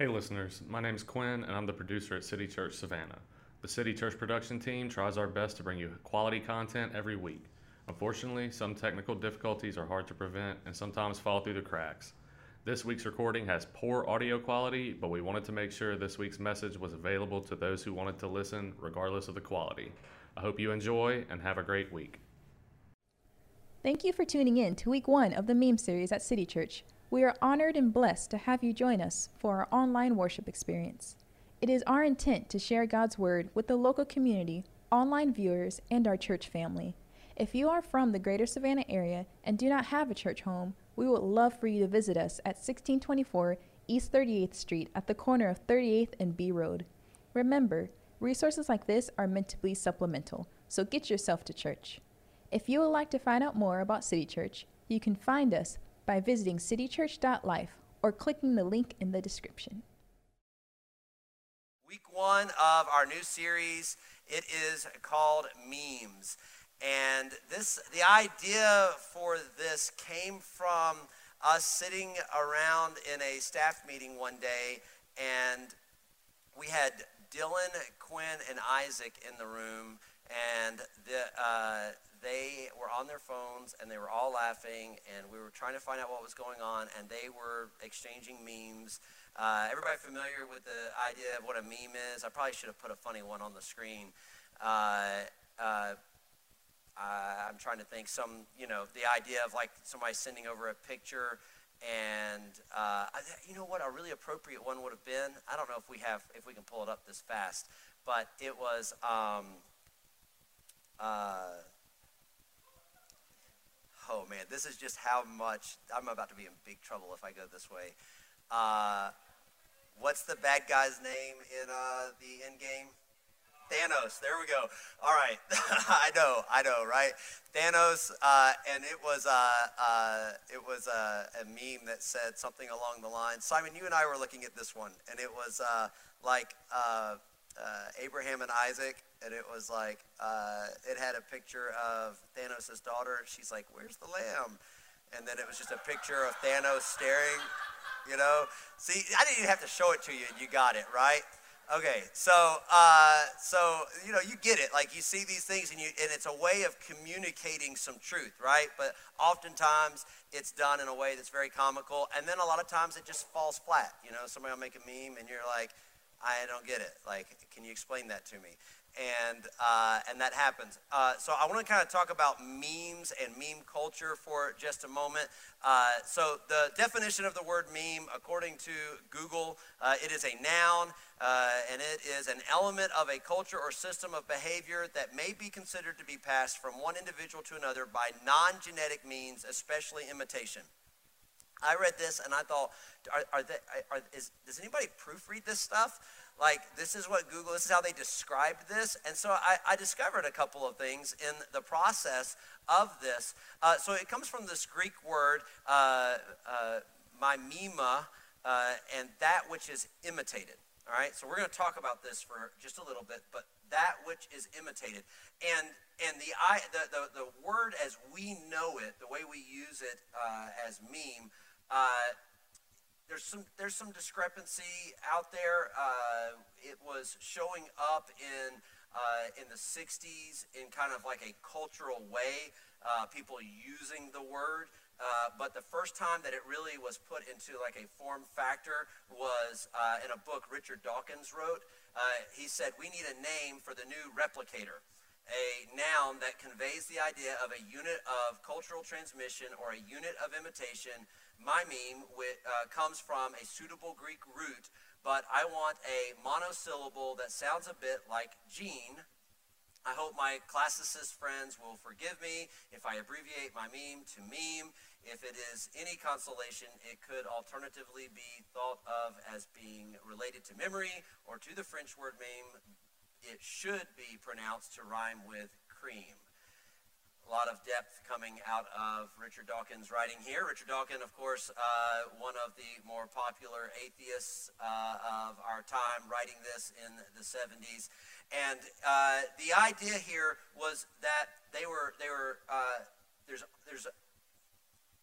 Hey, listeners, my name is Quinn, and I'm the producer at City Church Savannah. The City Church production team tries our best to bring you quality content every week. Unfortunately, some technical difficulties are hard to prevent and sometimes fall through the cracks. This week's recording has poor audio quality, but we wanted to make sure this week's message was available to those who wanted to listen, regardless of the quality. I hope you enjoy and have a great week. Thank you for tuning in to week one of the meme series at City Church. We are honored and blessed to have you join us for our online worship experience. It is our intent to share God's Word with the local community, online viewers, and our church family. If you are from the greater Savannah area and do not have a church home, we would love for you to visit us at 1624 East 38th Street at the corner of 38th and Bee Road. Remember, resources like this are meant to be supplemental, so get yourself to church. If you would like to find out more about City Church, you can find us by visiting citychurch.life or clicking the link in the description. Week one of our new series, it is called Memes. And this, the idea for this came from us sitting around in a staff meeting one day, and we had Dylan, Quinn, and Isaac in the room, and the, uh, they were on their phones and they were all laughing, and we were trying to find out what was going on, and they were exchanging memes. Uh, everybody familiar with the idea of what a meme is? I probably should have put a funny one on the screen. Uh, uh, I'm trying to think some, you know, the idea of like somebody sending over a picture and uh, you know what a really appropriate one would have been i don't know if we have if we can pull it up this fast but it was um, uh, oh man, this is just how much I'm about to be in big trouble if I go this way. Uh, what's the bad guy's name in uh, the Endgame? Thanos. There we go. All right. I know. I know. Right. Thanos. Uh, and it was uh, uh, it was uh, a meme that said something along the lines. Simon, you and I were looking at this one, and it was uh, like uh, Abraham and Isaac and it was like uh, it had a picture of Thanos' daughter. She's like, "Where's the lamb?" And then it was just a picture of Thanos staring. You know, see, I didn't even have to show it to you, and you got it right. Okay, so uh, so you know you get it. Like you see these things, and you and it's a way of communicating some truth, right? But oftentimes it's done in a way that's very comical, and then a lot of times it just falls flat. You know, somebody will make a meme, and you're like, I don't get it. Like, can you explain that to me? and uh, and that happens. Uh, so I want to kind of talk about memes and meme culture for just a moment. Uh, so the definition of the word meme, according to Google, uh, it is a noun uh, and it is an element of a culture or system of behavior that may be considered to be passed from one individual to another by non-genetic means, especially imitation. I read this and I thought, are, are they, are, is, does anybody proofread this stuff? like this is what Google, this is how they described this. And so I, I discovered a couple of things in the process of this. Uh, so it comes from this Greek word, uh, uh, mimema, uh, and that which is imitated. All right, so we're going to talk about this for just a little bit, but that which is imitated. And and the, the, the, the word as we know it, the way we use it uh, as meme, uh, there's some there's some discrepancy out there. Uh, it was showing up in uh, in the 60s in kind of like a cultural way, uh, people using the word. Uh, but the first time that it really was put into like a form factor was uh, in a book Richard Dawkins wrote. He said, "We need a name for the new replicator." a noun that conveys the idea of a unit of cultural transmission or a unit of imitation mimeme uh, comes from a suitable Greek root, but I want a monosyllable that sounds a bit like Gene. I hope my classicist friends will forgive me if I abbreviate mimeme to meme. If it is any consolation, it could alternatively be thought of as being related to memory or to the French word meme. It should be pronounced to rhyme with cream a lot of depth coming out of Richard Dawkins' writing here. Richard Dawkins, of course, uh, one of the more popular atheists uh, of our time, writing this in the 70s. And uh, the idea here was that they were, they were uh, there's, there's, a,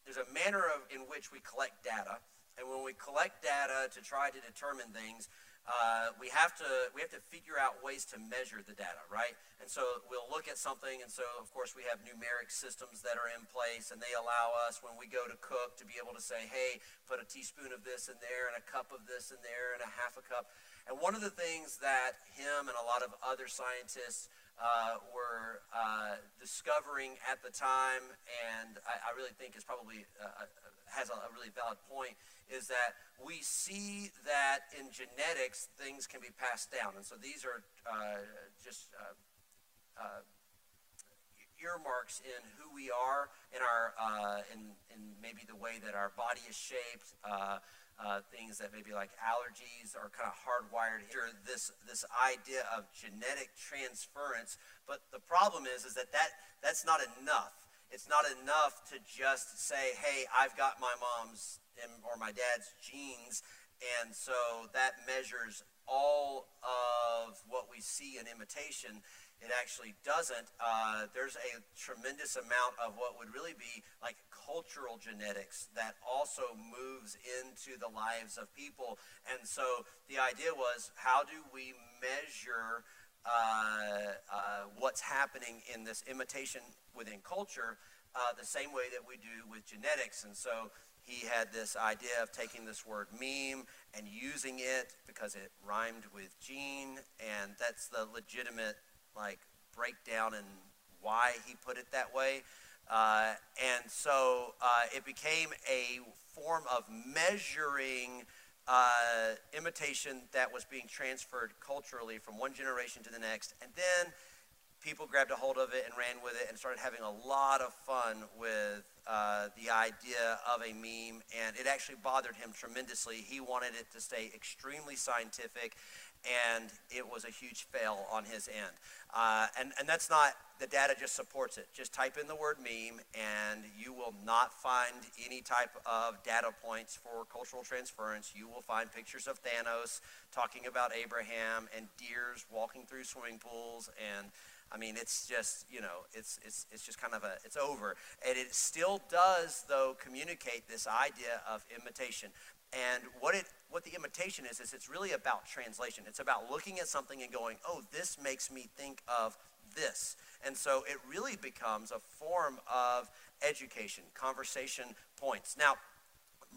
there's a manner of, in which we collect data. And when we collect data to try to determine things, uh, we have to we have to figure out ways to measure the data, right? And so we'll look at something, and so of course we have numeric systems that are in place, and they allow us when we go to cook to be able to say, hey, put a teaspoon of this in there, and a cup of this in there, and a half a cup. And one of the things that him and a lot of other scientists uh, were uh, discovering at the time, and I, I really think is probably uh, uh has a, a really valid point is that we see that in genetics things can be passed down. And so these are uh, just uh, uh, earmarks in who we are, in our, uh, in, in maybe the way that our body is shaped. Uh, uh, things that maybe like allergies are kind of hardwired here. This this idea of genetic transference, but the problem is is that, that that's not enough. It's not enough to just say, "Hey, I've got my mom's or my dad's genes, and so that measures all of what we see in imitation. It actually doesn't. Uh, there's a tremendous amount of what would really be like cultural genetics that also moves into the lives of people. And so the idea was how do we measure uh, uh, what's happening in this imitation within culture uh, the same way that we do with genetics? And so he had this idea of taking this word meme and using it because it rhymed with gene, and that's the legitimate like breakdown and why he put it that way. Uh, and so uh, it became a form of measuring uh, imitation that was being transferred culturally from one generation to the next. And then people grabbed a hold of it and ran with it and started having a lot of fun with uh, the idea of a meme, and it actually bothered him tremendously. He wanted it to stay extremely scientific, and it was a huge fail on his end. Uh, and, and that's not, the data just supports it. Just type in the word meme, and you will not find any type of data points for cultural transference. You will find pictures of Thanos talking about Abraham and deers walking through swimming pools and I mean, it's just, you know, it's, it's, it's just kind of a, it's over. And it still does, though, communicate this idea of imitation. And what, it, what the imitation is, is it's really about translation. It's about looking at something and going, oh, this makes me think of this. And so it really becomes a form of education, conversation points. Now,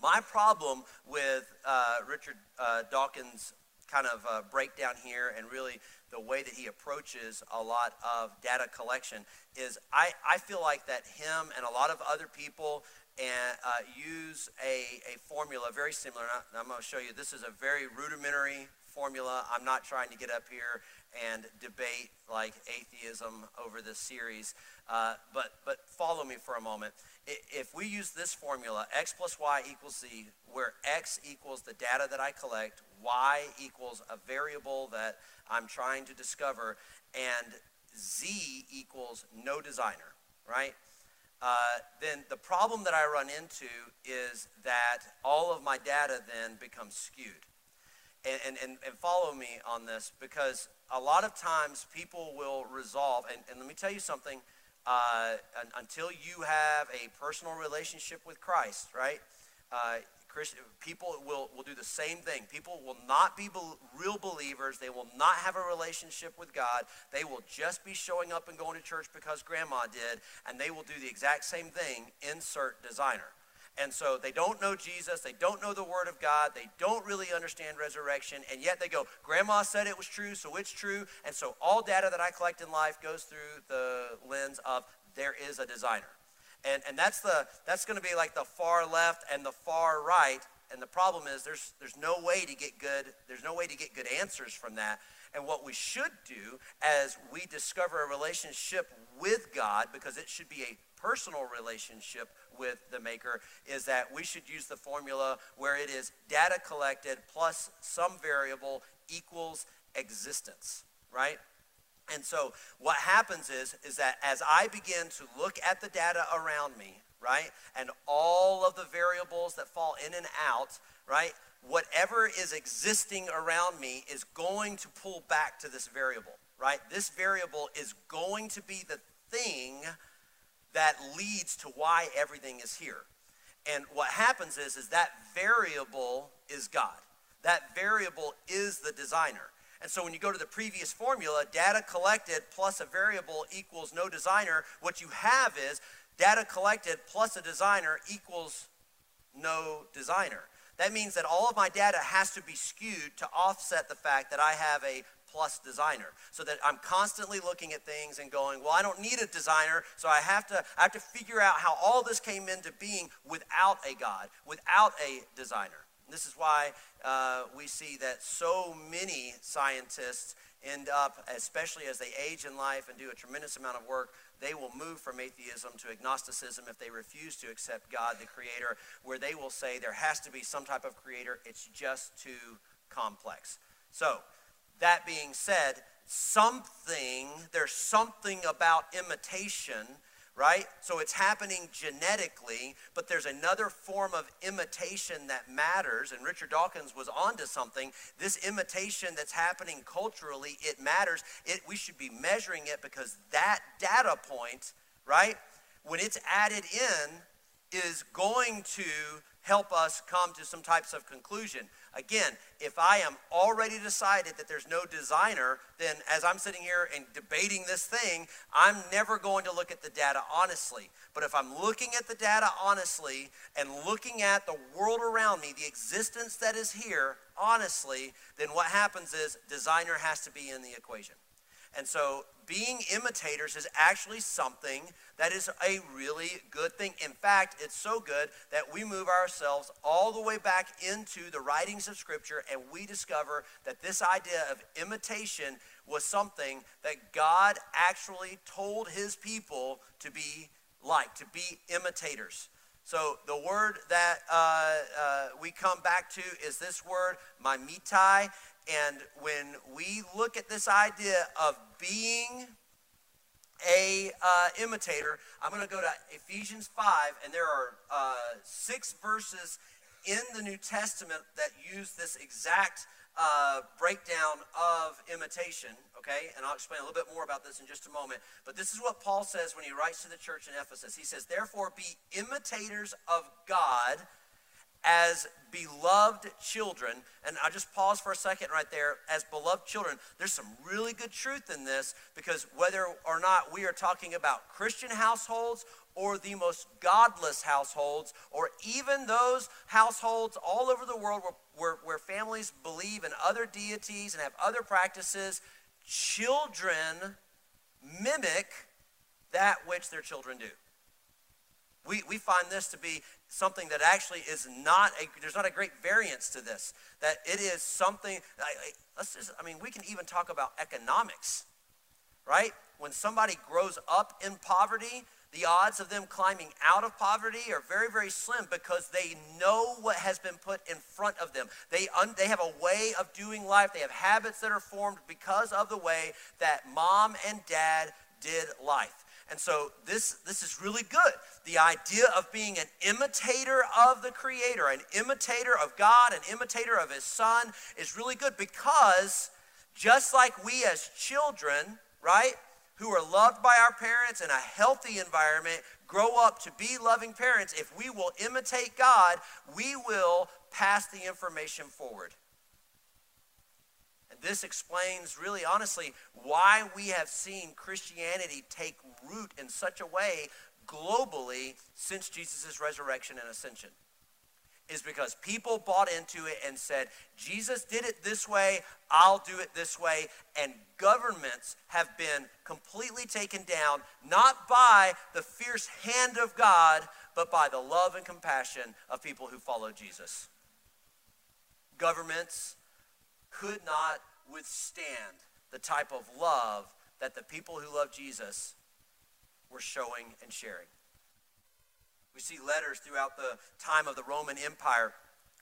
my problem with uh, Richard uh, Dawkins' kind of uh, breakdown here and really the way that he approaches a lot of data collection is I, I feel like that him and a lot of other people and uh, use a, a formula very similar. I'm going to show you. This is a very rudimentary formula. I'm not trying to get up here and debate like atheism over this series, uh, but but follow me for a moment. If we use this formula, x plus y equals z, where x equals the data that I collect, y equals a variable that I'm trying to discover, and Z equals no designer, right? Uh, then the problem that I run into is that all of my data then becomes skewed. And, and, and, follow me on this because a lot of times people will resolve, and, and let me tell you something, uh, until you have a personal relationship with Christ, right? Uh, Christian, people will, will do the same thing. People will not be, be real believers. They will not have a relationship with God. They will just be showing up and going to church because grandma did, and they will do the exact same thing insert designer. And so they don't know Jesus, they don't know the Word of God, they don't really understand resurrection, and yet they go, Grandma said it was true, so it's true. And so all data that I collect in life goes through the lens of there is a designer. And, and that's, the, that's going to be like the far left and the far right. And the problem is there's, there's no way to get good, there's no way to get good answers from that. And what we should do as we discover a relationship with God, because it should be a personal relationship with the maker, is that we should use the formula where it is data collected plus some variable equals existence, right? And so what happens is, is that as I begin to look at the data around me, right, and all of the variables that fall in and out, right, whatever is existing around me is going to pull back to this variable, right? This variable is going to be the thing that leads to why everything is here. And what happens is, is that variable is God. That variable is the designer. And so when you go to the previous formula, data collected plus a variable equals no designer, what you have is data collected plus a designer equals no designer. That means that all of my data has to be skewed to offset the fact that I have a plus designer. So that i'm constantly looking at things and going well i don't need a designer so i have to i have to figure out how all this came into being without a god without a designer. And this is why uh, we see that so many scientists end up especially as they age in life and do a tremendous amount of work they will move from atheism to agnosticism if they refuse to accept god the creator where they will say there has to be some type of creator. It's just too complex. So that being said, something, there's something about imitation, right? So it's happening genetically, but there's another form of imitation that matters. And Richard Dawkins was onto something. This imitation that's happening culturally, it matters. It, we should be measuring it because that data point, right, when it's added in, is going to help us come to some types of conclusion. Again, if I am already decided that there's no designer, then as I'm sitting here and debating this thing, I'm never going to look at the data honestly. But if I'm looking at the data honestly and looking at the world around me, the existence that is here honestly, then what happens is designer has to be in the equation. And so being imitators is actually something that is a really good thing. In fact, it's so good that we move ourselves all the way back into the writings of Scripture and we discover that this idea of imitation was something that God actually told his people to be like, to be imitators. So the word that uh, uh, we come back to is this word, mimetai. And when we look at this idea of being a uh, imitator, I'm going to go to Ephesians 5, and there are uh, six verses in the New Testament that use this exact uh, breakdown of imitation, okay? And I'll explain a little bit more about this in just a moment. But this is what Paul says when he writes to the church in Ephesus. He says, Therefore, be imitators of God as beloved children, and I just pause for a second right there, as beloved children, there's some really good truth in this because whether or not we are talking about Christian households or the most godless households, or even those households all over the world where, where, where families believe in other deities and have other practices, children mimic that which their children do. We, we find this to be something that actually is not a there's not a great variance to this that it is something let's just i mean we can even talk about economics right? When somebody grows up in poverty the odds of them climbing out of poverty are very very slim because they know what has been put in front of them. They un, they have a way of doing life. They have habits that are formed because of the way that mom and dad did life and so this, this is really good. The idea of being an imitator of the Creator, an imitator of God, an imitator of His Son is really good because just like we as children, right, who are loved by our parents in a healthy environment, grow up to be loving parents, if we will imitate God, we will pass the information forward this explains, really honestly, why we have seen Christianity take root in such a way globally since Jesus' resurrection and ascension. Is because people bought into it and said, Jesus did it this way, I'll do it this way. And governments have been completely taken down, not by the fierce hand of God, but by the love and compassion of people who follow Jesus. Governments could not withstand the type of love that the people who love Jesus were showing and sharing. We see letters throughout the time of the Roman Empire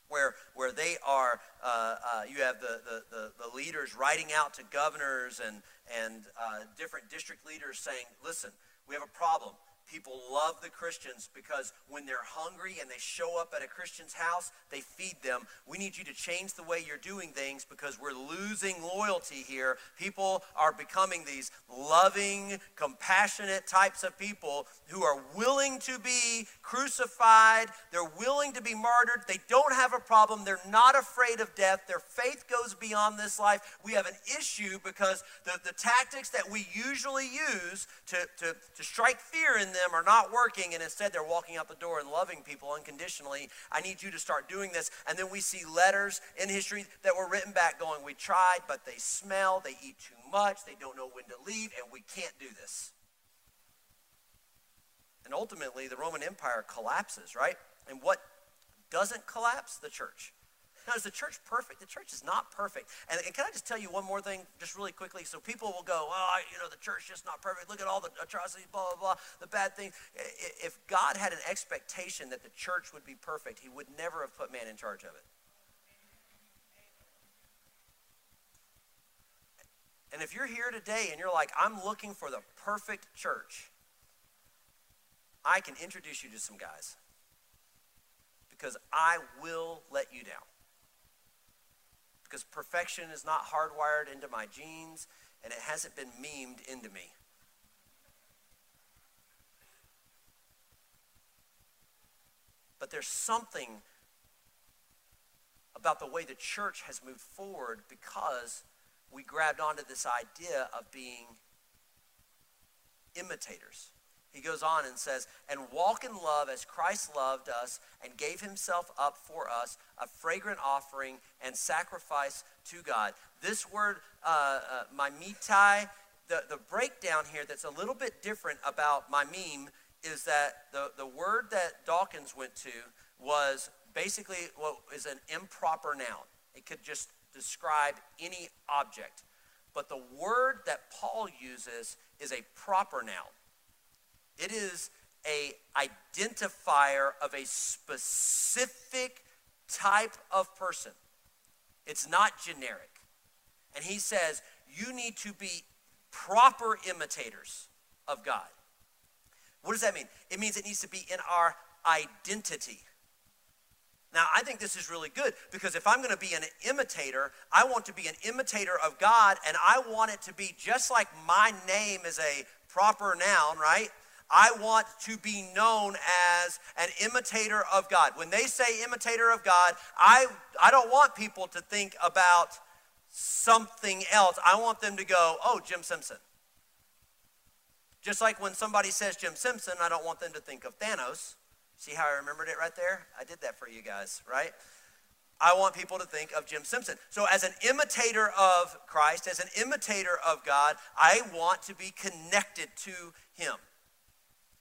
where, where they are, uh, uh, you have the, the, the, the, leaders writing out to governors and, and uh, different district leaders saying, listen, we have a problem. People love the Christians because when they're hungry and they show up at a Christian's house, they feed them. We need you to change the way you're doing things because we're losing loyalty here. People are becoming these loving, compassionate types of people who are willing to be crucified, they're willing to be martyred, they don't have a problem, they're not afraid of death, their faith goes beyond this life. We have an issue because the, the tactics that we usually use to, to, to strike fear in them are not working, and instead they're walking out the door and loving people unconditionally. I need you to start doing this. And then we see letters in history that were written back going, We tried, but they smell, they eat too much, they don't know when to leave, and we can't do this. And ultimately, the Roman Empire collapses, right? And what doesn't collapse? The church. Now, is the church perfect? The church is not perfect. And, and, can I just tell you one more thing, just really quickly? So people will go, oh, you know, the church is just not perfect. Look at all the atrocities, blah, blah, blah, the bad things. If God had an expectation that the church would be perfect, he would never have put man in charge of it. And if you're here today and you're like, I'm looking for the perfect church, I can introduce you to some guys because I will let you down. Because perfection is not hardwired into my genes and it hasn't been memed into me. But there's something about the way the church has moved forward because we grabbed onto this idea of being imitators. He goes on and says, and walk in love as Christ loved us and gave himself up for us, a fragrant offering and sacrifice to God. This word, uh, uh, maimetai, the, the breakdown here that's a little bit different about mimeme is that the, the word that Dawkins went to was basically what is an improper noun. It could just describe any object. But the word that Paul uses is a proper noun. It is a identifier of a specific type of person. It's not generic. And he says, you need to be proper imitators of God. What does that mean? It means it needs to be in our identity. Now, I think this is really good because if I'm going to be an imitator, I want to be an imitator of God and I want it to be just like my name is a proper noun, right? I want to be known as an imitator of God. When they say imitator of God, I, I don't want people to think about something else. I want them to go, oh, Jim Simpson. Just like when somebody says Jim Simpson, I don't want them to think of Thanos. See how I remembered it right there? I did that for you guys, right? I want people to think of Jim Simpson. So, as an imitator of Christ, as an imitator of God, I want to be connected to Him.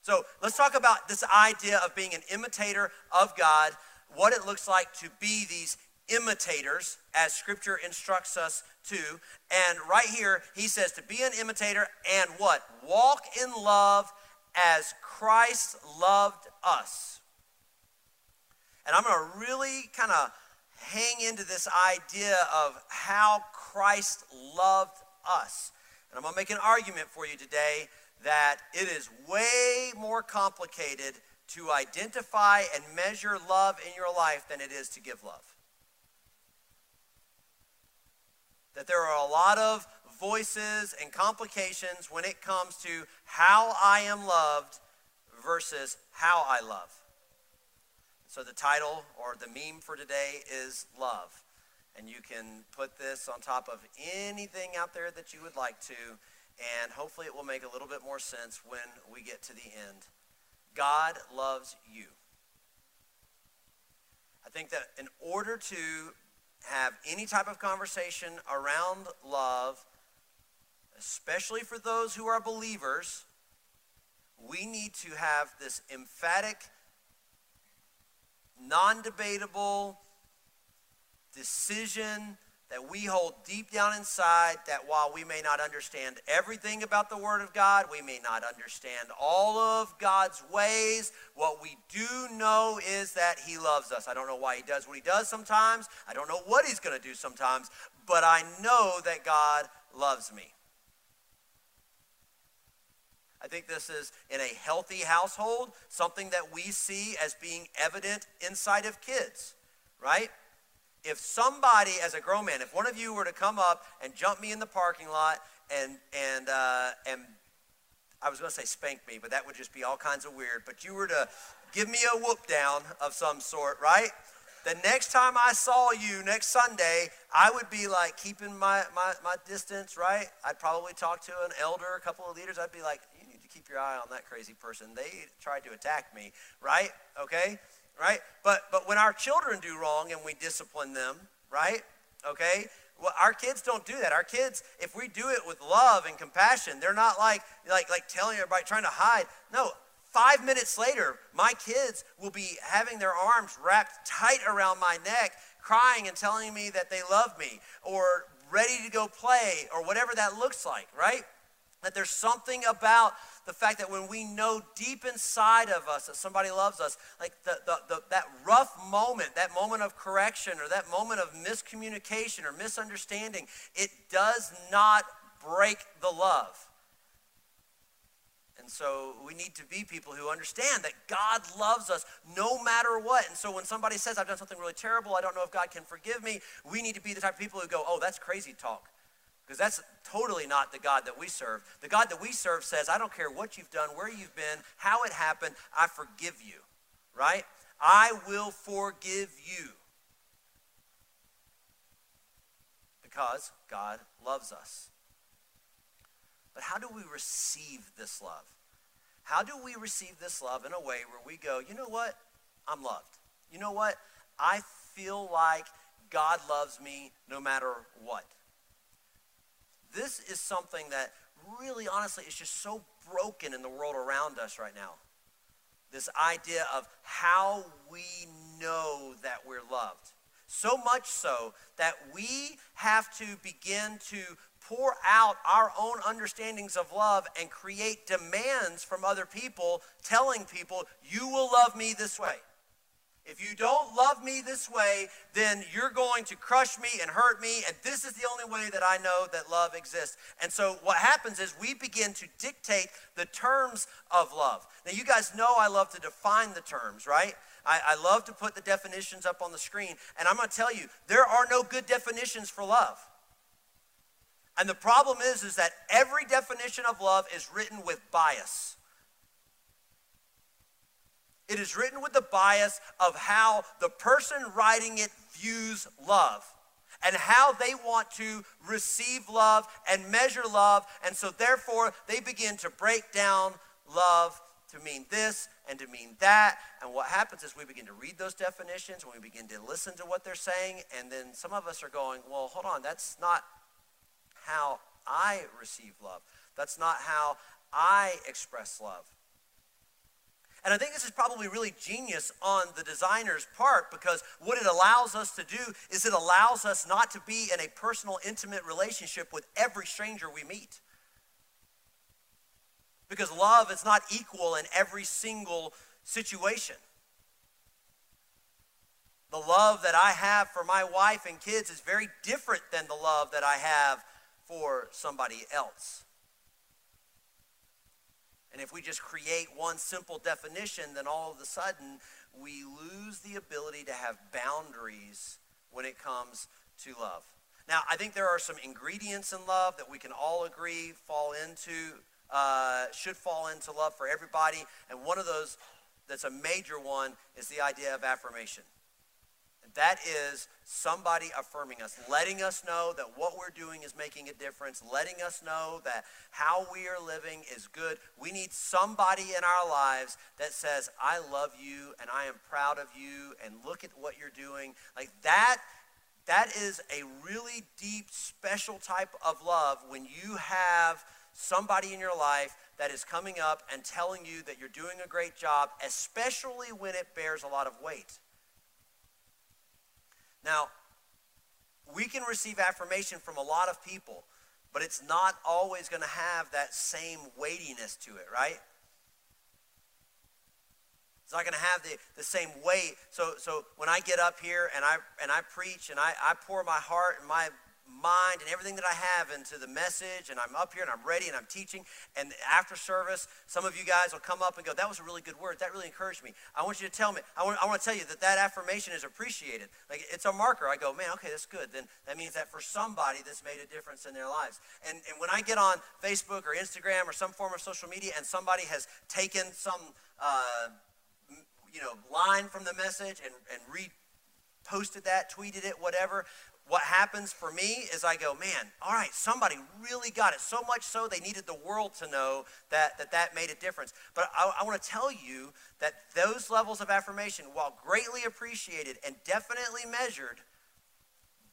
So let's talk about this idea of being an imitator of God, what it looks like to be these imitators, as Scripture instructs us to. And right here, he says to be an imitator and what? Walk in love as Christ loved us. And I'm going to really kind of hang into this idea of how Christ loved us. And I'm going to make an argument for you today that it is way more complicated to identify and measure love in your life than it is to give love. That there are a lot of voices and complications when it comes to how I am loved versus how I love. So the title or the meme for today is love. And you can put this on top of anything out there that you would like to and hopefully it will make a little bit more sense when we get to the end. God loves you. I think that in order to have any type of conversation around love, especially for those who are believers, we need to have this emphatic, non debatable decision that we hold deep down inside that while we may not understand everything about the Word of God, we may not understand all of God's ways, what we do know is that He loves us. I don't know why He does what He does sometimes, I don't know what He's going to do sometimes, but I know that God loves me. I think this is in a healthy household, something that we see as being evident inside of kids, right? If somebody, as a grown man, if one of you were to come up and jump me in the parking lot and and uh, and I was going to say spank me, but that would just be all kinds of weird. But you were to give me a whoop down of some sort, right? The next time I saw you next Sunday, I would be like keeping my, my, my distance, right? I'd probably talk to an elder, a couple of leaders. I'd be like, you need to keep your eye on that crazy person. They tried to attack me, right? Okay? Right? But but when our children do wrong and we discipline them, right? Okay? Well, our kids don't do that. Our kids, if we do it with love and compassion, they're not like like like telling everybody trying to hide. No, five minutes later, my kids will be having their arms wrapped tight around my neck, crying and telling me that they love me, or ready to go play, or whatever that looks like, right? That there's something about the fact that when we know deep inside of us that somebody loves us, like the, the, the, that rough moment, that moment of correction or that moment of miscommunication or misunderstanding, it does not break the love. And so we need to be people who understand that God loves us no matter what. And so when somebody says, I've done something really terrible, I don't know if God can forgive me, we need to be the type of people who go, oh, that's crazy talk. Because that's totally not the God that we serve. The God that we serve says, I don't care what you've done, where you've been, how it happened, I forgive you, right? I will forgive you. Because God loves us. But how do we receive this love? How do we receive this love in a way where we go, you know what? I'm loved. You know what? I feel like God loves me no matter what. This is something that really, honestly, is just so broken in the world around us right now. This idea of how we know that we're loved. So much so that we have to begin to pour out our own understandings of love and create demands from other people, telling people, you will love me this way. If you don't love me this way, then you're going to crush me and hurt me, and this is the only way that I know that love exists. And so what happens is we begin to dictate the terms of love. Now, you guys know I love to define the terms, right? I, I love to put the definitions up on the screen, and I'm going to tell you, there are no good definitions for love. And the problem is, is that every definition of love is written with bias. It is written with the bias of how the person writing it views love and how they want to receive love and measure love. And so, therefore, they begin to break down love to mean this and to mean that. And what happens is we begin to read those definitions and we begin to listen to what they're saying. And then some of us are going, well, hold on, that's not how I receive love. That's not how I express love. And I think this is probably really genius on the designer's part because what it allows us to do is it allows us not to be in a personal, intimate relationship with every stranger we meet. Because love is not equal in every single situation. The love that I have for my wife and kids is very different than the love that I have for somebody else. And if we just create one simple definition, then all of a sudden we lose the ability to have boundaries when it comes to love. Now, I think there are some ingredients in love that we can all agree fall into, uh, should fall into love for everybody. And one of those that's a major one is the idea of affirmation. That is somebody affirming us, letting us know that what we're doing is making a difference, letting us know that how we are living is good. We need somebody in our lives that says, I love you and I am proud of you and look at what you're doing. Like that, that is a really deep, special type of love when you have somebody in your life that is coming up and telling you that you're doing a great job, especially when it bears a lot of weight. Now, we can receive affirmation from a lot of people, but it's not always going to have that same weightiness to it, right? It's not going to have the, the same weight. So, so when I get up here and I, and I preach and I, I pour my heart and my, mind and everything that I have into the message, and I'm up here and I'm ready and I'm teaching. And after service, some of you guys will come up and go, That was a really good word. That really encouraged me. I want you to tell me, I want, I want to tell you that that affirmation is appreciated. Like it's a marker. I go, Man, okay, that's good. Then that means that for somebody, this made a difference in their lives. And, and when I get on Facebook or Instagram or some form of social media and somebody has taken some, uh, you know, line from the message and, and reposted that, tweeted it, whatever, what happens for me is I go, man, all right, somebody really got it. So much so they needed the world to know that that, that made a difference. But I, I want to tell you that those levels of affirmation, while greatly appreciated and definitely measured,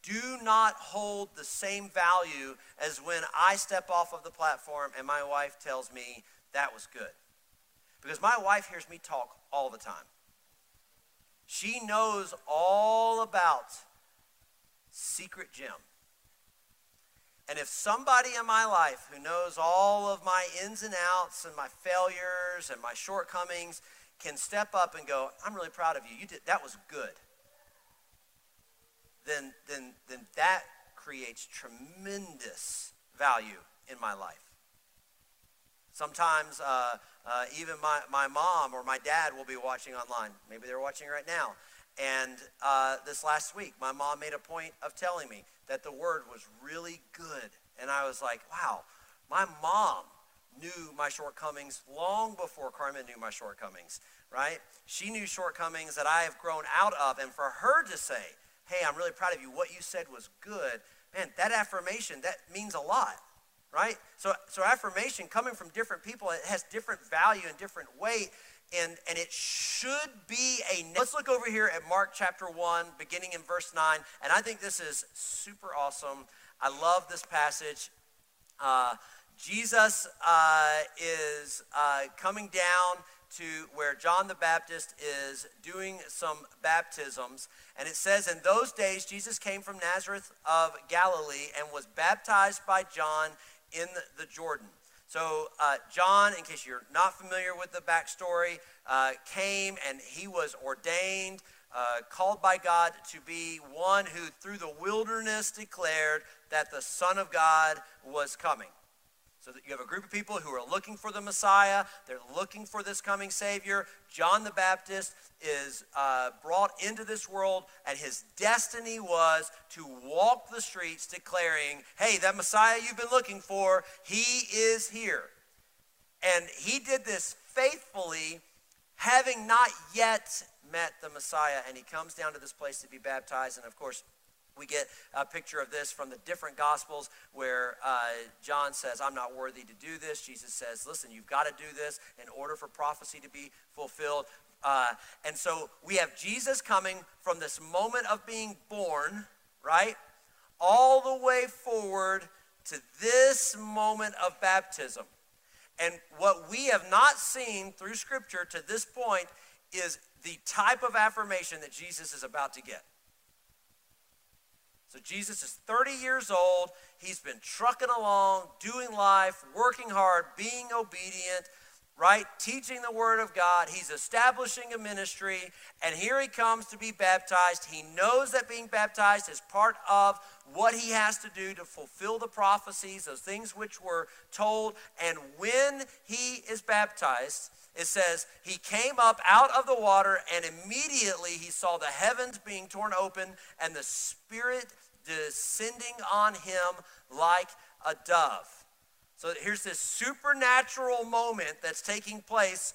do not hold the same value as when I step off of the platform and my wife tells me that was good. Because my wife hears me talk all the time. She knows all about secret Jim. And if somebody in my life who knows all of my ins and outs and my failures and my shortcomings can step up and go, I'm really proud of you. You did that was good. Then then then that creates tremendous value in my life. Sometimes uh, uh, even my, my mom or my dad will be watching online. Maybe they're watching right now. And uh, this last week, my mom made a point of telling me that the word was really good. And I was like, wow, my mom knew my shortcomings long before Carmen knew my shortcomings, right? She knew shortcomings that I have grown out of. And for her to say, hey, I'm really proud of you, what you said was good, man, that affirmation, that means a lot, right? So, so affirmation coming from different people, it has different value and different weight and, and it should be a. Let's look over here at Mark chapter 1, beginning in verse 9. And I think this is super awesome. I love this passage. Uh, Jesus uh, is uh, coming down to where John the Baptist is doing some baptisms. And it says, In those days, Jesus came from Nazareth of Galilee and was baptized by John in the Jordan. So, uh, John, in case you're not familiar with the backstory, uh, came and he was ordained, uh, called by God to be one who, through the wilderness, declared that the Son of God was coming. So that you have a group of people who are looking for the Messiah, they're looking for this coming Savior. John the Baptist is uh, brought into this world, and his destiny was to walk the streets declaring, hey, that Messiah you've been looking for, he is here. And he did this faithfully, having not yet met the Messiah. And he comes down to this place to be baptized. And of course, we get a picture of this from the different gospels where uh, John says, I'm not worthy to do this. Jesus says, Listen, you've got to do this in order for prophecy to be fulfilled. Uh, and so we have Jesus coming from this moment of being born, right, all the way forward to this moment of baptism. And what we have not seen through Scripture to this point is the type of affirmation that Jesus is about to get. So Jesus is 30 years old. He's been trucking along, doing life, working hard, being obedient, right? Teaching the Word of God. He's establishing a ministry, and here he comes to be baptized. He knows that being baptized is part of what he has to do to fulfill the prophecies, those things which were told. And when he is baptized, it says, he came up out of the water, and immediately he saw the heavens being torn open, and the Spirit descending on him like a dove. So here's this supernatural moment that's taking place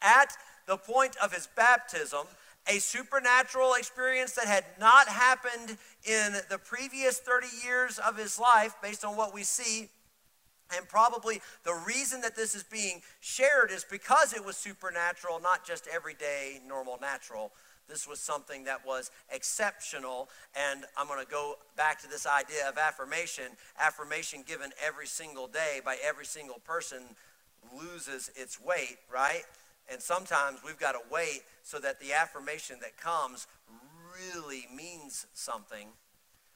at the point of his baptism, a supernatural experience that had not happened in the previous 30 years of his life, based on what we see. And probably the reason that this is being shared is because it was supernatural, not just everyday, normal, natural. This was something that was exceptional. And I'm going to go back to this idea of affirmation. Affirmation given every single day by every single person loses its weight, right? And sometimes we've got to wait so that the affirmation that comes really means something,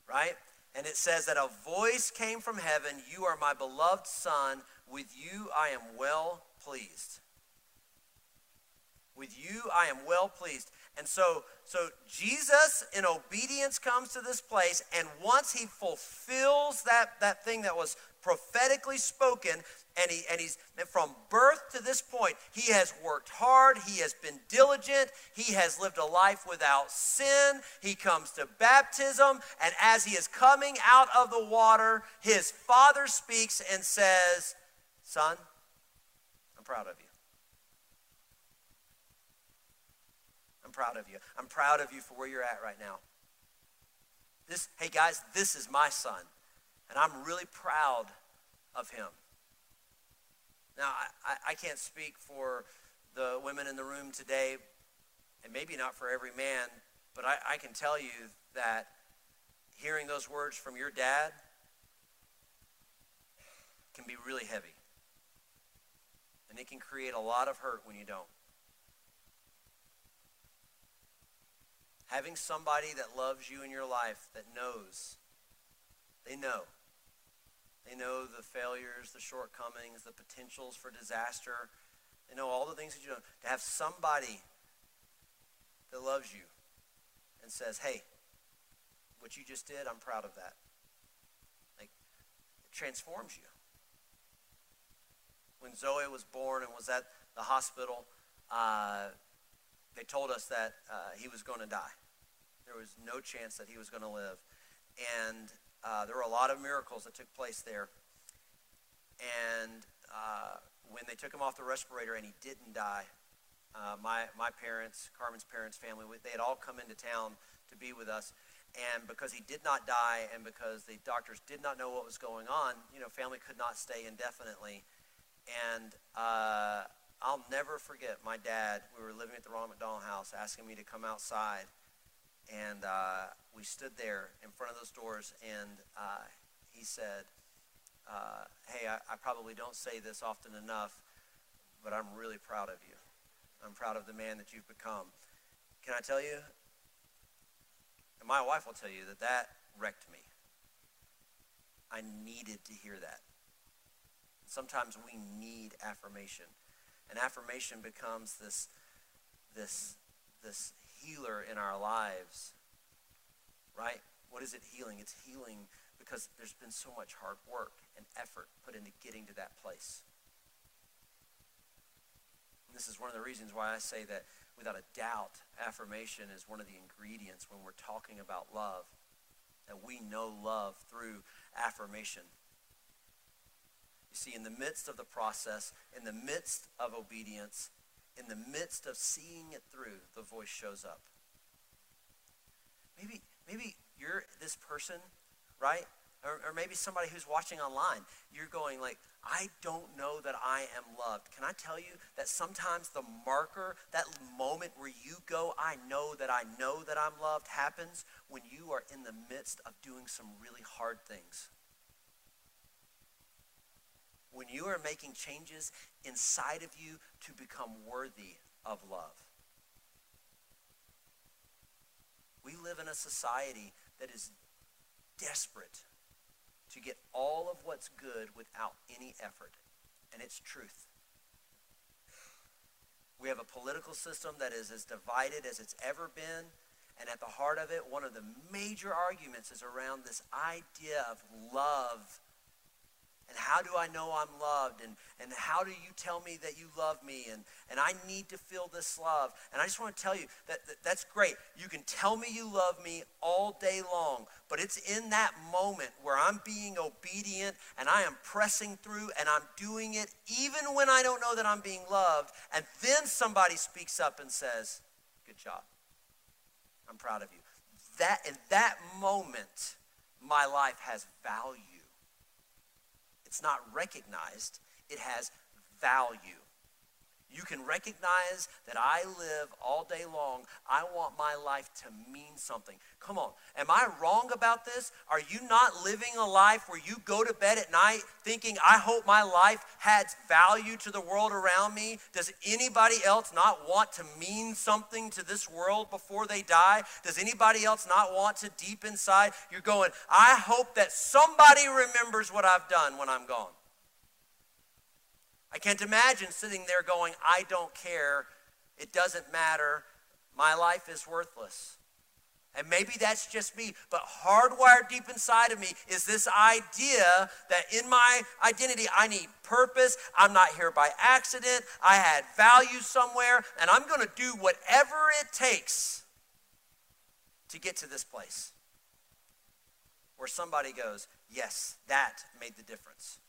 right? And it says that a voice came from heaven You are my beloved Son. With you I am well pleased. With you I am well pleased. And so, so Jesus in obedience comes to this place, and once he fulfills that, that thing that was prophetically spoken, and, he, and he's from birth to this point, he has worked hard, he has been diligent, he has lived a life without sin. He comes to baptism, and as he is coming out of the water, his father speaks and says, Son, I'm proud of you. I'm proud of you. I'm proud of you for where you're at right now. This, hey guys, this is my son. And I'm really proud of him. Now, I, I can't speak for the women in the room today, and maybe not for every man, but I, I can tell you that hearing those words from your dad can be really heavy. And it can create a lot of hurt when you don't. Having somebody that loves you in your life that knows, they know they know the failures, the shortcomings, the potentials for disaster. They know all the things that you do. To have somebody that loves you and says, hey, what you just did, I'm proud of that. Like, it transforms you. When Zoe was born and was at the hospital, uh, they told us that uh, he was going to die. There was no chance that he was going to live. And uh, there were a lot of miracles that took place there. And uh, when they took him off the respirator and he didn't die, uh, my, my parents, Carmen's parents, family, they had all come into town to be with us. And because he did not die and because the doctors did not know what was going on, you know, family could not stay indefinitely. And uh, I'll never forget my dad. We were living at the Ronald McDonald House, asking me to come outside and uh, we stood there in front of those doors, and uh, he said, uh, Hey, I, I, probably don't say this often enough, but I'm really proud of you. I'm proud of the man that you've become. Can I tell you? And my wife will tell you that that wrecked me. I needed to hear that. Sometimes we need affirmation. And affirmation becomes this, this, this healer in our lives, right? What is it healing? It's healing because there's been so much hard work and effort put into getting to that place. And this is one of the reasons why I say that without a doubt, affirmation is one of the ingredients when we're talking about love. That we know love through affirmation. You see, in the midst of the process, in the midst of obedience, in the midst of seeing it through, the voice shows up. Maybe, maybe you're this person, right? Or, or, maybe somebody who's watching online. You're going like, I don't know that I am loved. Can I tell you that sometimes the marker, that moment where you go, I know that I know that I'm loved, happens when you are in the midst of doing some really hard things when you are making changes inside of you to become worthy of love. We live in a society that is desperate to get all of what's good without any effort, and it's truth. We have a political system that is as divided as it's ever been. And at the heart of it, one of the major arguments is around this idea of love and how do I know I'm loved? And, and how do you tell me that you love me? And, and I need to feel this love. And I just want to tell you that, that that's great. You can tell me you love me all day long, but it's in that moment where I'm being obedient and I am pressing through and I'm doing it even when I don't know that I'm being loved. And then somebody speaks up and says, Good job. I'm proud of you. That in that moment, my life has value. It's not recognized, it has value. You can recognize that I live all day long. I want my life to mean something. Come on. Am I wrong about this? Are you not living a life where you go to bed at night thinking, I hope my life has value to the world around me? Does anybody else not want to mean something to this world before they die? Does anybody else not want to deep inside? You're going, I hope that somebody remembers what I've done when I'm gone. I can't imagine sitting there going, I don't care. It doesn't matter. my life is worthless. And maybe that's just me, but hardwired deep inside of me is this idea that in my identity, I need purpose. I'm not here by accident. I had value somewhere, and I'm going to do whatever it takes to get to this place where somebody goes, Yes, that made the difference.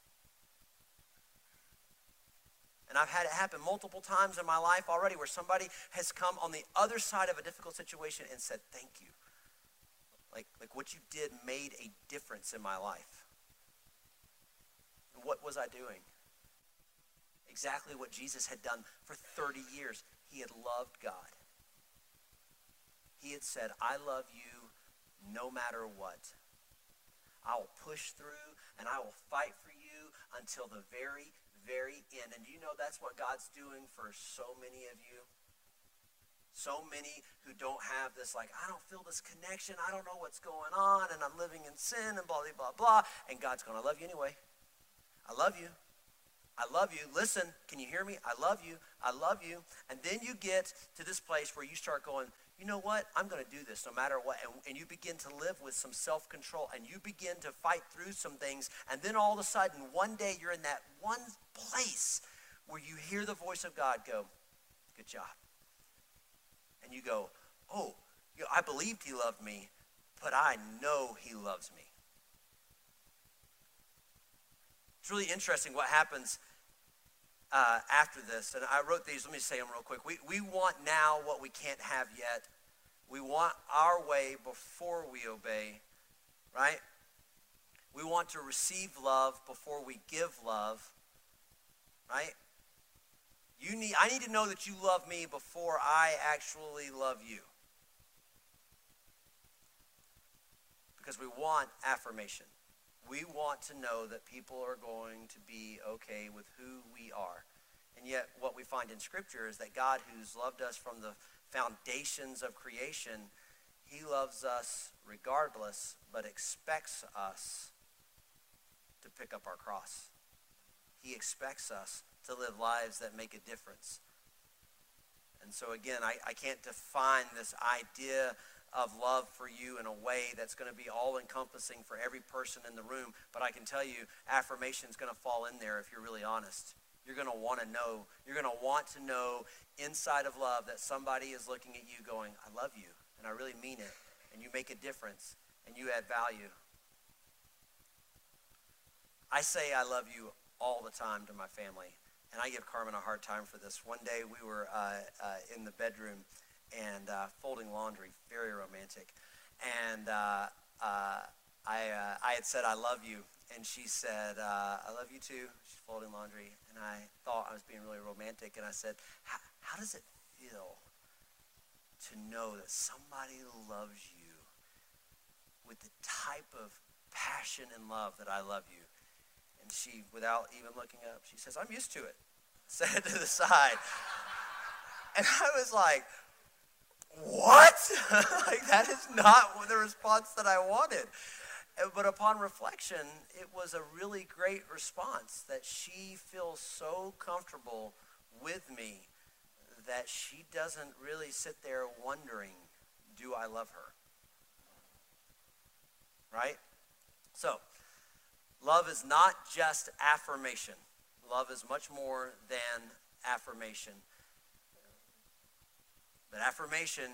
And I've had it happen multiple times in my life already where somebody has come on the other side of a difficult situation and said, Thank you. Like, like what you did made a difference in my life. What was I doing? Exactly what Jesus had done for 30 years. He had loved God. He had said, I love you no matter what. I will push through and I will fight for you until the very very end. And do you know that's what God's doing for so many of you? So many who don't have this, like, I don't feel this connection. I don't know what's going on, and I'm living in sin, and blah, blah, blah. And God's going, I love you anyway. I love you. I love you. Listen, can you hear me? I love you. I love you. And then you get to this place where you start going, you know what? I'm going to do this no matter what. And, and you begin to live with some self control and you begin to fight through some things. And then all of a sudden, one day you're in that one place where you hear the voice of God go, Good job. And you go, Oh, you know, I believed he loved me, but I know he loves me. It's really interesting what happens uh, after this. And I wrote these, let me say them real quick. We, we want now what we can't have yet. We want our way before we obey, right? We want to receive love before we give love, right? You need, I need to know that you love me before I actually love you. Because we want affirmation. We want to know that people are going to be okay with who we are. And yet, what we find in Scripture is that God, who's loved us from the foundations of creation, he loves us regardless, but expects us to pick up our cross. He expects us to live lives that make a difference. And so, again, I, I can't define this idea of love for you in a way that's going to be all encompassing for every person in the room. But I can tell you, affirmation is going to fall in there if you're really honest. You're going to want to know, you're going to want to know inside of love that somebody is looking at you going, I love you, and I really mean it, and you make a difference, and you add value. I say I love you all the time to my family, and I give Carmen a hard time for this. One day we were uh, uh, in the bedroom, and uh, folding laundry, very romantic. And uh, uh, I, uh, I had said, I love you. And she said, uh, I love you too. She's folding laundry. And I thought I was being really romantic. And I said, How does it feel to know that somebody loves you with the type of passion and love that I love you? And she, without even looking up, she says, I'm used to it. Set it to the side. And I was like, what? like, that is not the response that I wanted. But upon reflection, it was a really great response that she feels so comfortable with me that she doesn't really sit there wondering, do I love her? Right? So, love is not just affirmation. Love is much more than affirmation. But affirmation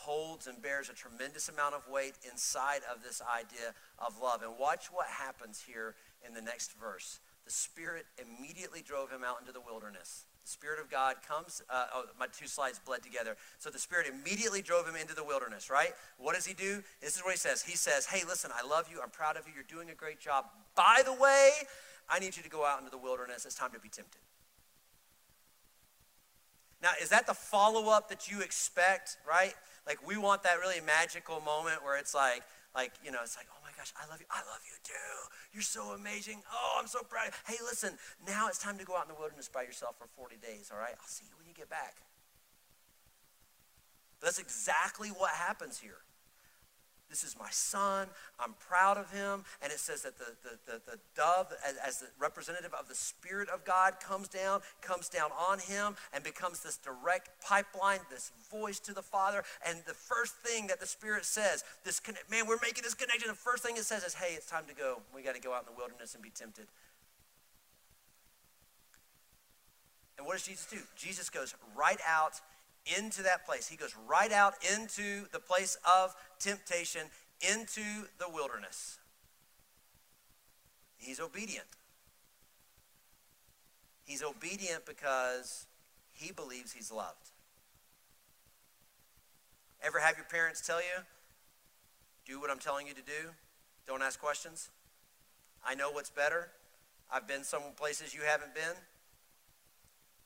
holds and bears a tremendous amount of weight inside of this idea of love. And watch what happens here in the next verse. The Spirit immediately drove him out into the wilderness. The Spirit of God comes. Uh, oh, my two slides bled together. So the Spirit immediately drove him into the wilderness, right? What does he do? This is what he says. He says, Hey, listen, I love you. I'm proud of you. You're doing a great job. By the way, I need you to go out into the wilderness. It's time to be tempted. Now, is that the follow up that you expect, right? Like, we want that really magical moment where it's like, like, you know, it's like, oh my gosh, I love you. I love you too. You're so amazing. Oh, I'm so proud. Hey, listen, now it's time to go out in the wilderness by yourself for 40 days, all right? I'll see you when you get back. That's exactly what happens here. This is my son. I'm proud of him. And it says that the, the, the, the dove, as, as, the representative of the Spirit of God, comes down, comes down on him, and becomes this direct pipeline, this voice to the Father. And the first thing that the Spirit says, this man, we're making this connection. The first thing it says is, hey, it's time to go. We got to go out in the wilderness and be tempted. And what does Jesus do? Jesus goes right out into that place. He goes right out into the place of temptation, into the wilderness. He's obedient. He's obedient because he believes he's loved. Ever have your parents tell you, do what I'm telling you to do? Don't ask questions? I know what's better. I've been some places you haven't been.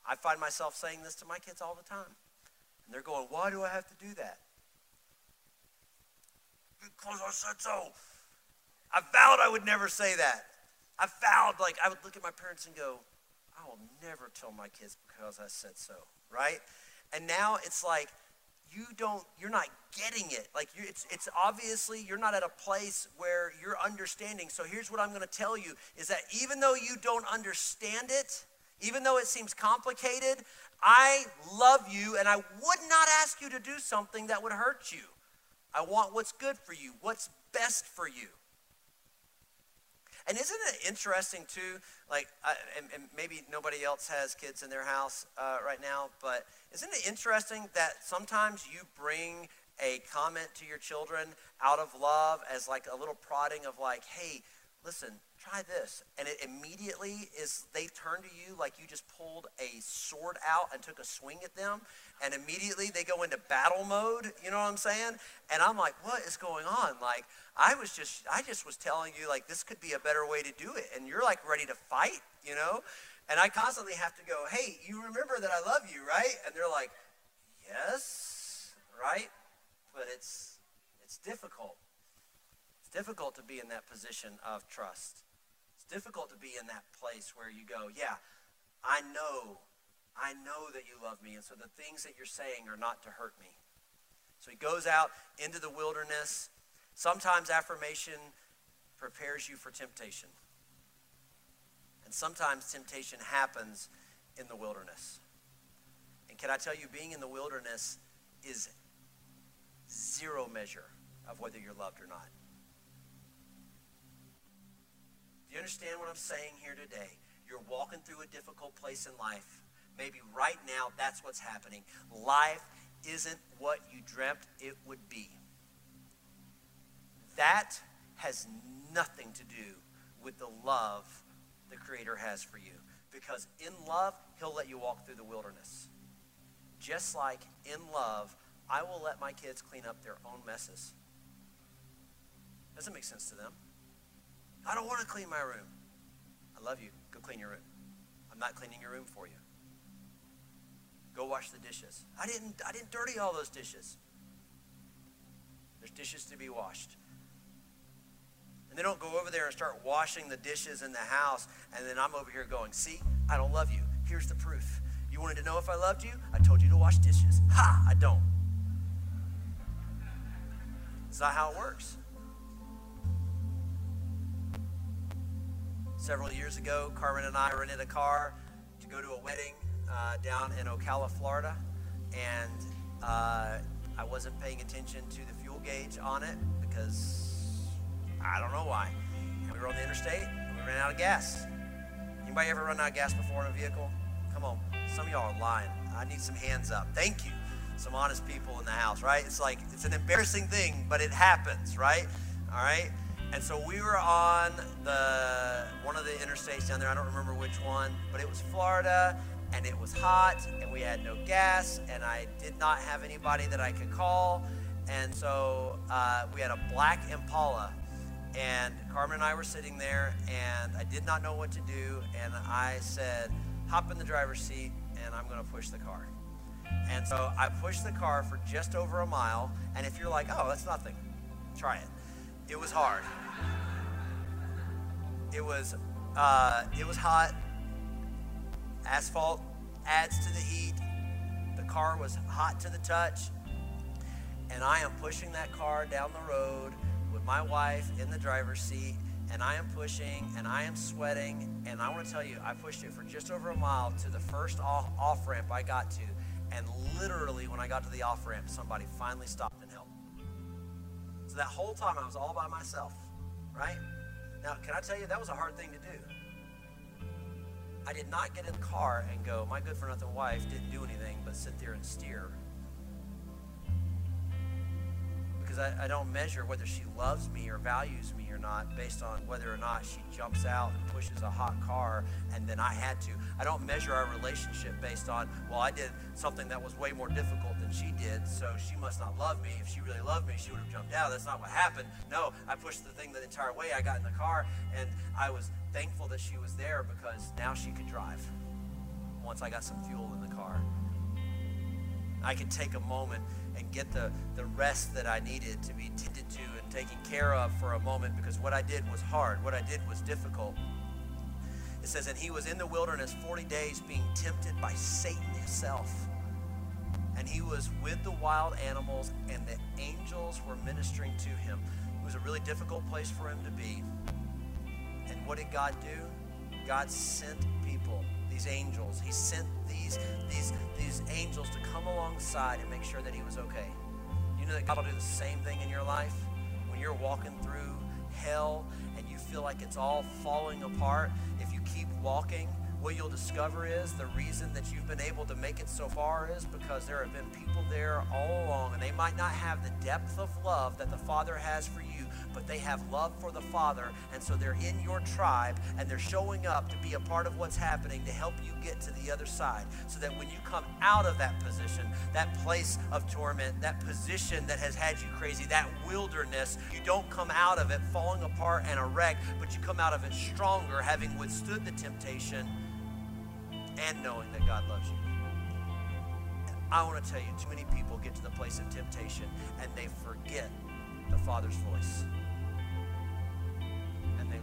I find myself saying this to my kids all the time. And they're going, why do I have to do that? Because I said so. I vowed I would never say that. I vowed, like, I would look at my parents and go, I will never tell my kids because I said so, right? And now it's like, you don't, you're not getting it. Like, it's, it's obviously, you're not at a place where you're understanding. So here's what I'm going to tell you is that even though you don't understand it, even though it seems complicated, I love you and I would not ask you to do something that would hurt you. I want what's good for you, what's best for you. And isn't it interesting too? Like, and, and, maybe nobody else has kids in their house uh, right now, but isn't it interesting that sometimes you bring a comment to your children out of love as like a little prodding of like, hey, listen, try this. And it immediately is, they turn to you like you just pulled a sword out and took a swing at them. And immediately they go into battle mode. You know what I'm saying? And I'm like, what is going on? Like, I was just, I just was telling you, like, this could be a better way to do it. And you're like ready to fight, you know? And I constantly have to go, hey, you remember that I love you, right? And they're like, yes, right? But it's, it's difficult. Difficult to be in that position of trust. It's difficult to be in that place where you go, yeah, I know, I know that you love me. And so the things that you're saying are not to hurt me. So he goes out into the wilderness. Sometimes affirmation prepares you for temptation. And sometimes temptation happens in the wilderness. And can I tell you, being in the wilderness is zero measure of whether you're loved or not. You understand what I'm saying here today? You're walking through a difficult place in life. Maybe right now that's what's happening. Life isn't what you dreamt it would be. That has nothing to do with the love the Creator has for you. Because in love, He'll let you walk through the wilderness. Just like in love, I will let my kids clean up their own messes. Doesn't make sense to them. I don't want to clean my room. I love you. Go clean your room. I'm not cleaning your room for you. Go wash the dishes. I didn't I didn't dirty all those dishes. There's dishes to be washed. And they don't go over there and start washing the dishes in the house, and then I'm over here going, see, I don't love you. Here's the proof. You wanted to know if I loved you? I told you to wash dishes. Ha! I don't. It's not how it works. Several years ago, Carmen and I rented a car to go to a wedding uh, down in Ocala, Florida, and uh, I wasn't paying attention to the fuel gauge on it because I don't know why. And we were on the interstate, and we ran out of gas. Anybody ever run out of gas before in a vehicle? Come on, some of y'all are lying. I need some hands up. Thank you. Some honest people in the house, right? It's like it's an embarrassing thing, but it happens, right? All right. And so we were on the one of the interstates down there. I don't remember which one, but it was Florida, and it was hot, and we had no gas, and I did not have anybody that I could call. And so uh, we had a black Impala, and Carmen and I were sitting there, and I did not know what to do, and I said, "Hop in the driver's seat, and I'm going to push the car." And so I pushed the car for just over a mile. And if you're like, "Oh, that's nothing," try it. It was hard. It was, uh, it was hot. Asphalt adds to the heat. The car was hot to the touch. and I am pushing that car down the road with my wife in the driver's seat, and I am pushing and I am sweating. And I want to tell you, I pushed it for just over a mile to the first off ramp I got to. And literally, when I got to the off ramp, somebody finally stopped. So that whole time, I was all by myself, right? Now, can I tell you, that was a hard thing to do. I did not get in the car and go, my good for nothing wife didn't do anything but sit there and steer because I, I don't measure whether she loves me or values me or not based on whether or not she jumps out and pushes a hot car and then I had to. I don't measure our relationship based on, well, I did something that was way more difficult than she did, so she must not love me. If she really loved me, she would have jumped out. That's not what happened. No, I pushed the thing the entire way. I got in the car and I was thankful that she was there because now she could drive once I got some fuel in the car. I could take a moment and get the, the rest that I needed to be tended to and taken care of for a moment because what I did was hard. What I did was difficult. It says, and he was in the wilderness 40 days being tempted by Satan himself. And he was with the wild animals, and the angels were ministering to him. It was a really difficult place for him to be. And what did God do? God sent people these angels. He sent these, these, these angels to come alongside and make sure that he was okay. You know that God will do the same thing in your life? When you're walking through hell and you feel like it's all falling apart, if you keep walking, what you'll discover is the reason that you've been able to make it so far is because there have been people there all along, and they might not have the depth of love that the Father has for you, but they have love for the Father, and so they're in your tribe, and they're showing up to be a part of what's happening to help you get to the other side, so that when you come out of that position, that place of torment, that position that has had you crazy, that wilderness, you don't come out of it falling apart and a wreck, but you come out of it stronger, having withstood the temptation and knowing that God loves you. I want to tell you, too many people get to the place of temptation and they forget the Father's voice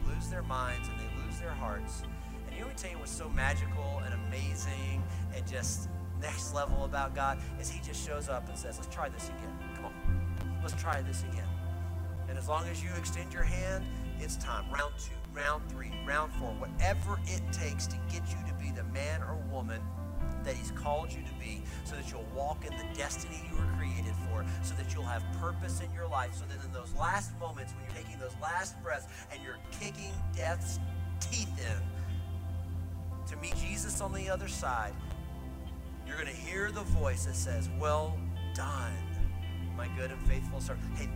lose their minds and they lose their hearts. And you what's so magical and amazing and just next level about God is He just shows up and says, Let's try this again. Come on. Let's try this again. And as long as you extend your hand, it's time. Round two, round three, round four, whatever it takes to get you to be the man or woman that He's called you to be so that you'll walk in the destiny you were created for, so that you'll have purpose in your life, so that in those last moments when you're taking those last breaths and you're kicking death's teeth in to meet Jesus on the other side, you're going to hear the voice that says, Well done, my good and faithful servant. Hey,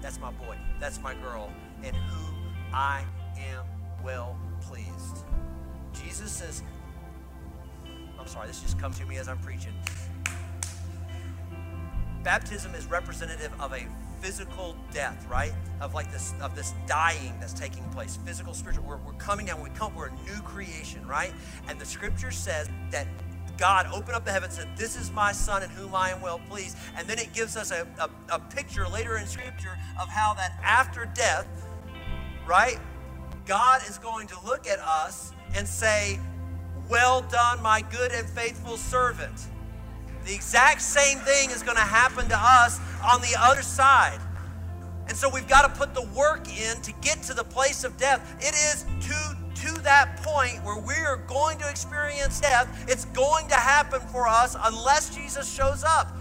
that's my boy, that's my girl, and who I am well pleased. Jesus says, I'm sorry, this just comes to me as I'm preaching. Baptism is representative of a physical death, right? Of like this, of this dying that's taking place, physical, spiritual. We're, we're coming down. we come, we're a new creation, right? And the scripture says that God opened up the heavens and said, This is my son in whom I am well pleased. And then it gives us a, a, a picture later in scripture of how that after death, right? God is going to look at us and say, well done, my good and faithful servant. The exact same thing is going to happen to us on the other side. And so we've got to put the work in to get to the place of death. It is to, to that point where we are going to experience death. It's going to happen for us unless Jesus shows up.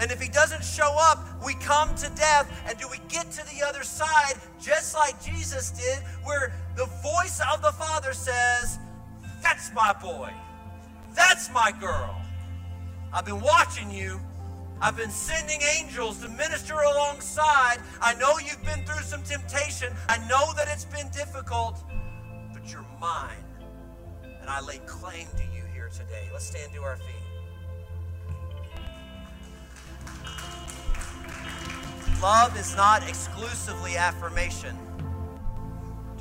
And if he doesn't show up, we come to death. And do we get to the other side just like Jesus did, where the voice of the Father says, that's my boy. That's my girl. I've been watching you. I've been sending angels to minister alongside. I know you've been through some temptation. I know that it's been difficult, but you're mine. And I lay claim to you here today. Let's stand to our feet. Love is not exclusively affirmation.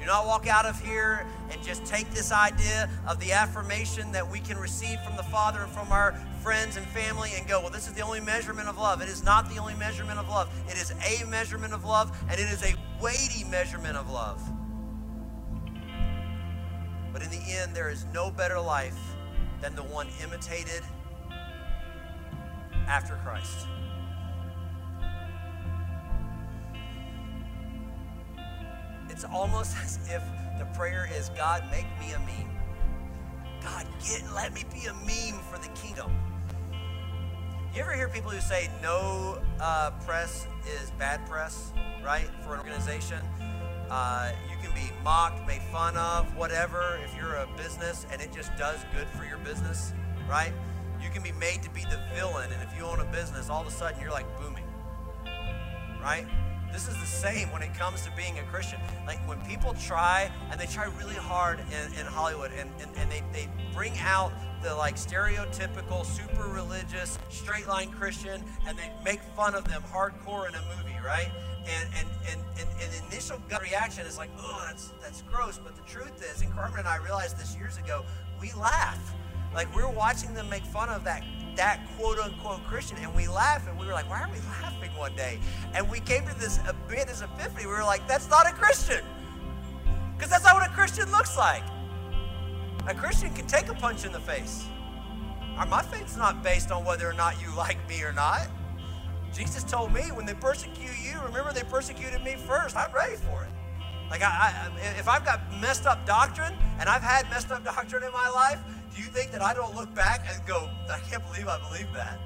Do not walk out of here and just take this idea of the affirmation that we can receive from the Father and from our friends and family and go, well, this is the only measurement of love. It is not the only measurement of love. It is a measurement of love, and it is a weighty measurement of love. But in the end, there is no better life than the one imitated after Christ. It's almost as if the prayer is, God, make me a meme. God, get, let me be a meme for the kingdom. You ever hear people who say no uh, press is bad press, right, for an organization? Uh, you can be mocked, made fun of, whatever, if you're a business and it just does good for your business, right? You can be made to be the villain, and if you own a business, all of a sudden you're like booming, right? This is the same when it comes to being a Christian. Like when people try, and they try really hard in, in Hollywood, and, and, and they, they bring out the like stereotypical, super religious, straight line Christian, and they make fun of them hardcore in a movie, right? And and and, and, and initial gut reaction is like, oh, that's that's gross. But the truth is, and Carmen and I realized this years ago, we laugh. Like we're watching them make fun of that that quote unquote Christian, and we laugh, and we were like, why are we laughing one day? And we came to this bit as epiphany. We were like, that's not a Christian, because that's not what a Christian looks like. A Christian can take a punch in the face. My faith's not based on whether or not you like me or not. Jesus told me when they persecute you, remember they persecuted me first. I'm ready for it. Like, I, I, if I've got messed up doctrine, and I've had messed up doctrine in my life, do you think that I don't look back and go, I can't believe I believe that?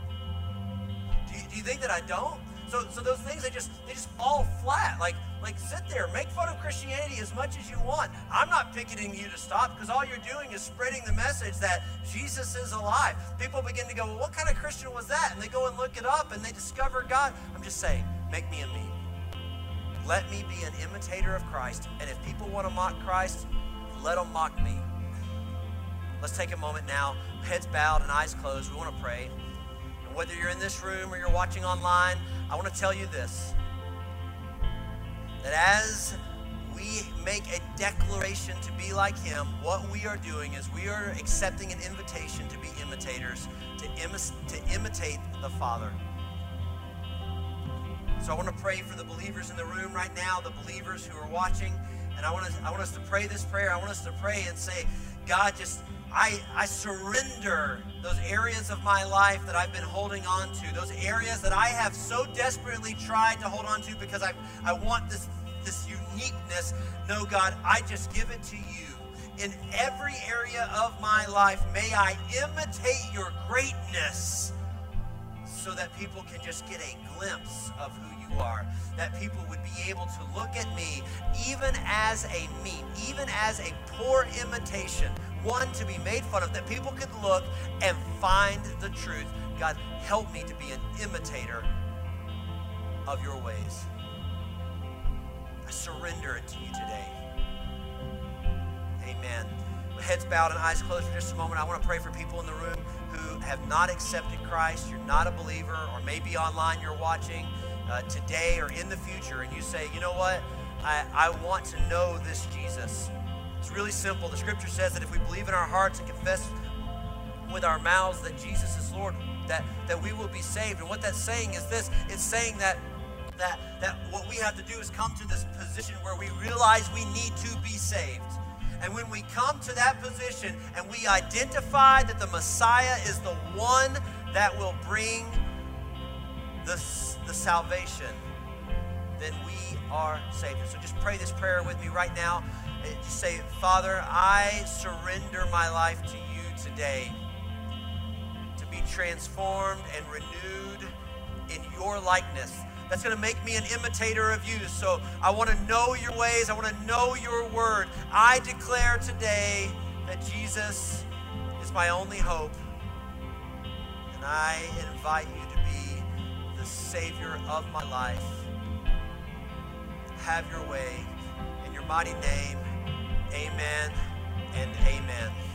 Do you, do you think that I don't? So, so those things they just they just fall flat. Like like sit there, make fun of Christianity as much as you want. I'm not picketing you to stop because all you're doing is spreading the message that Jesus is alive. People begin to go, well, what kind of Christian was that? And they go and look it up and they discover God. I'm just saying, make me a me. Let me be an imitator of Christ. And if people want to mock Christ, let them mock me. Let's take a moment now, heads bowed and eyes closed. We want to pray. And whether you're in this room or you're watching online, I want to tell you this that as we make a declaration to be like Him, what we are doing is we are accepting an invitation to be imitators, to, to imitate the Father. So I want to pray for the believers in the room right now, the believers who are watching, and I want, to, I want us to pray this prayer. I want us to pray and say, God, just I, I surrender those areas of my life that I've been holding on to, those areas that I have so desperately tried to hold on to because I, I want this, this uniqueness. No, God, I just give it to you. In every area of my life, may I imitate your greatness so that people can just get a glimpse of who you are. That people would be able to look at me even as a meme, even as a poor imitation one to be made fun of, that people could look and find the truth. God, help me to be an imitator of your ways. I surrender it to you today. Amen. With heads bowed and eyes closed for just a moment, I want to pray for people in the room who have not accepted Christ. You're not a believer, or maybe online you're watching uh, today or in the future, and you say, you know what? I, I want to know this Jesus. It's really simple. The scripture says that if we believe in our hearts and confess with our mouths that Jesus is Lord, that, that we will be saved. And what that's saying is this it's saying that that that what we have to do is come to this position where we realize we need to be saved. And when we come to that position and we identify that the Messiah is the one that will bring the, the salvation, then we are saved. So just pray this prayer with me right now say, Father, I surrender my life to you today to be transformed and renewed in your likeness. That's going to make me an imitator of you. So I want to know your ways. I want to know your word. I declare today that Jesus is my only hope. And I invite you to be the Savior of my life. Have your way. In your mighty name, Amen and amen.